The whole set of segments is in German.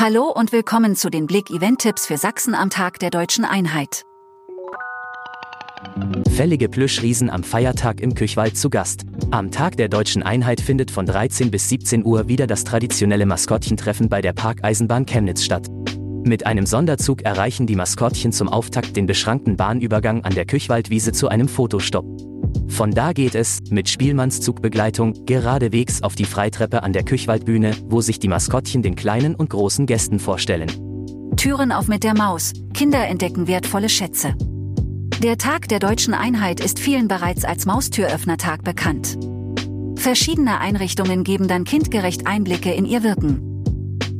Hallo und willkommen zu den Blick-Event-Tipps für Sachsen am Tag der Deutschen Einheit. Fällige Plüschriesen am Feiertag im Küchwald zu Gast. Am Tag der Deutschen Einheit findet von 13 bis 17 Uhr wieder das traditionelle Maskottchentreffen bei der Parkeisenbahn Chemnitz statt. Mit einem Sonderzug erreichen die Maskottchen zum Auftakt den beschrankten Bahnübergang an der Küchwaldwiese zu einem Fotostopp. Von da geht es, mit Spielmannszug-Begleitung, geradewegs auf die Freitreppe an der Küchwaldbühne, wo sich die Maskottchen den kleinen und großen Gästen vorstellen. Türen auf mit der Maus, Kinder entdecken wertvolle Schätze. Der Tag der deutschen Einheit ist vielen bereits als Maustüröffnertag bekannt. Verschiedene Einrichtungen geben dann kindgerecht Einblicke in ihr Wirken.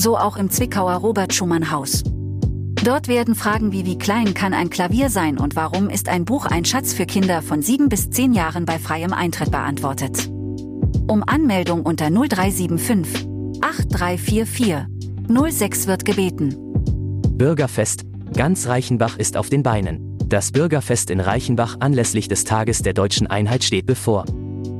So auch im Zwickauer Robert Schumann Haus. Dort werden Fragen wie wie klein kann ein Klavier sein und warum ist ein Buch ein Schatz für Kinder von 7 bis 10 Jahren bei freiem Eintritt beantwortet. Um Anmeldung unter 0375 8344 06 wird gebeten. Bürgerfest. Ganz Reichenbach ist auf den Beinen. Das Bürgerfest in Reichenbach anlässlich des Tages der deutschen Einheit steht bevor.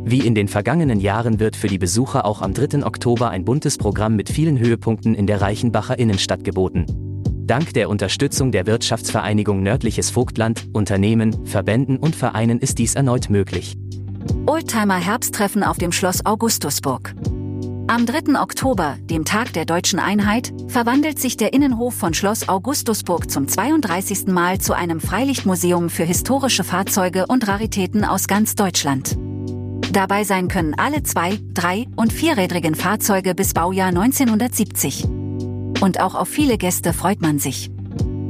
Wie in den vergangenen Jahren wird für die Besucher auch am 3. Oktober ein buntes Programm mit vielen Höhepunkten in der Reichenbacher Innenstadt geboten. Dank der Unterstützung der Wirtschaftsvereinigung Nördliches Vogtland, Unternehmen, Verbänden und Vereinen ist dies erneut möglich. Oldtimer Herbsttreffen auf dem Schloss Augustusburg. Am 3. Oktober, dem Tag der deutschen Einheit, verwandelt sich der Innenhof von Schloss Augustusburg zum 32. Mal zu einem Freilichtmuseum für historische Fahrzeuge und Raritäten aus ganz Deutschland. Dabei sein können alle zwei, drei und vierrädrigen Fahrzeuge bis Baujahr 1970. Und auch auf viele Gäste freut man sich.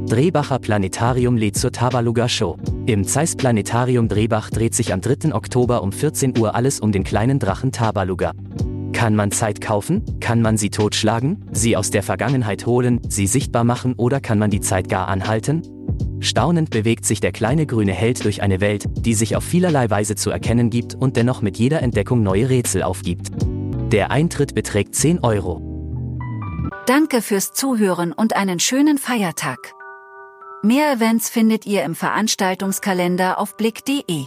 Drehbacher Planetarium lädt zur Tabaluga Show. Im Zeiss Planetarium Drehbach dreht sich am 3. Oktober um 14 Uhr alles um den kleinen Drachen Tabaluga. Kann man Zeit kaufen? Kann man sie totschlagen? Sie aus der Vergangenheit holen, sie sichtbar machen oder kann man die Zeit gar anhalten? Staunend bewegt sich der kleine grüne Held durch eine Welt, die sich auf vielerlei Weise zu erkennen gibt und dennoch mit jeder Entdeckung neue Rätsel aufgibt. Der Eintritt beträgt 10 Euro. Danke fürs Zuhören und einen schönen Feiertag. Mehr Events findet ihr im Veranstaltungskalender auf blick.de.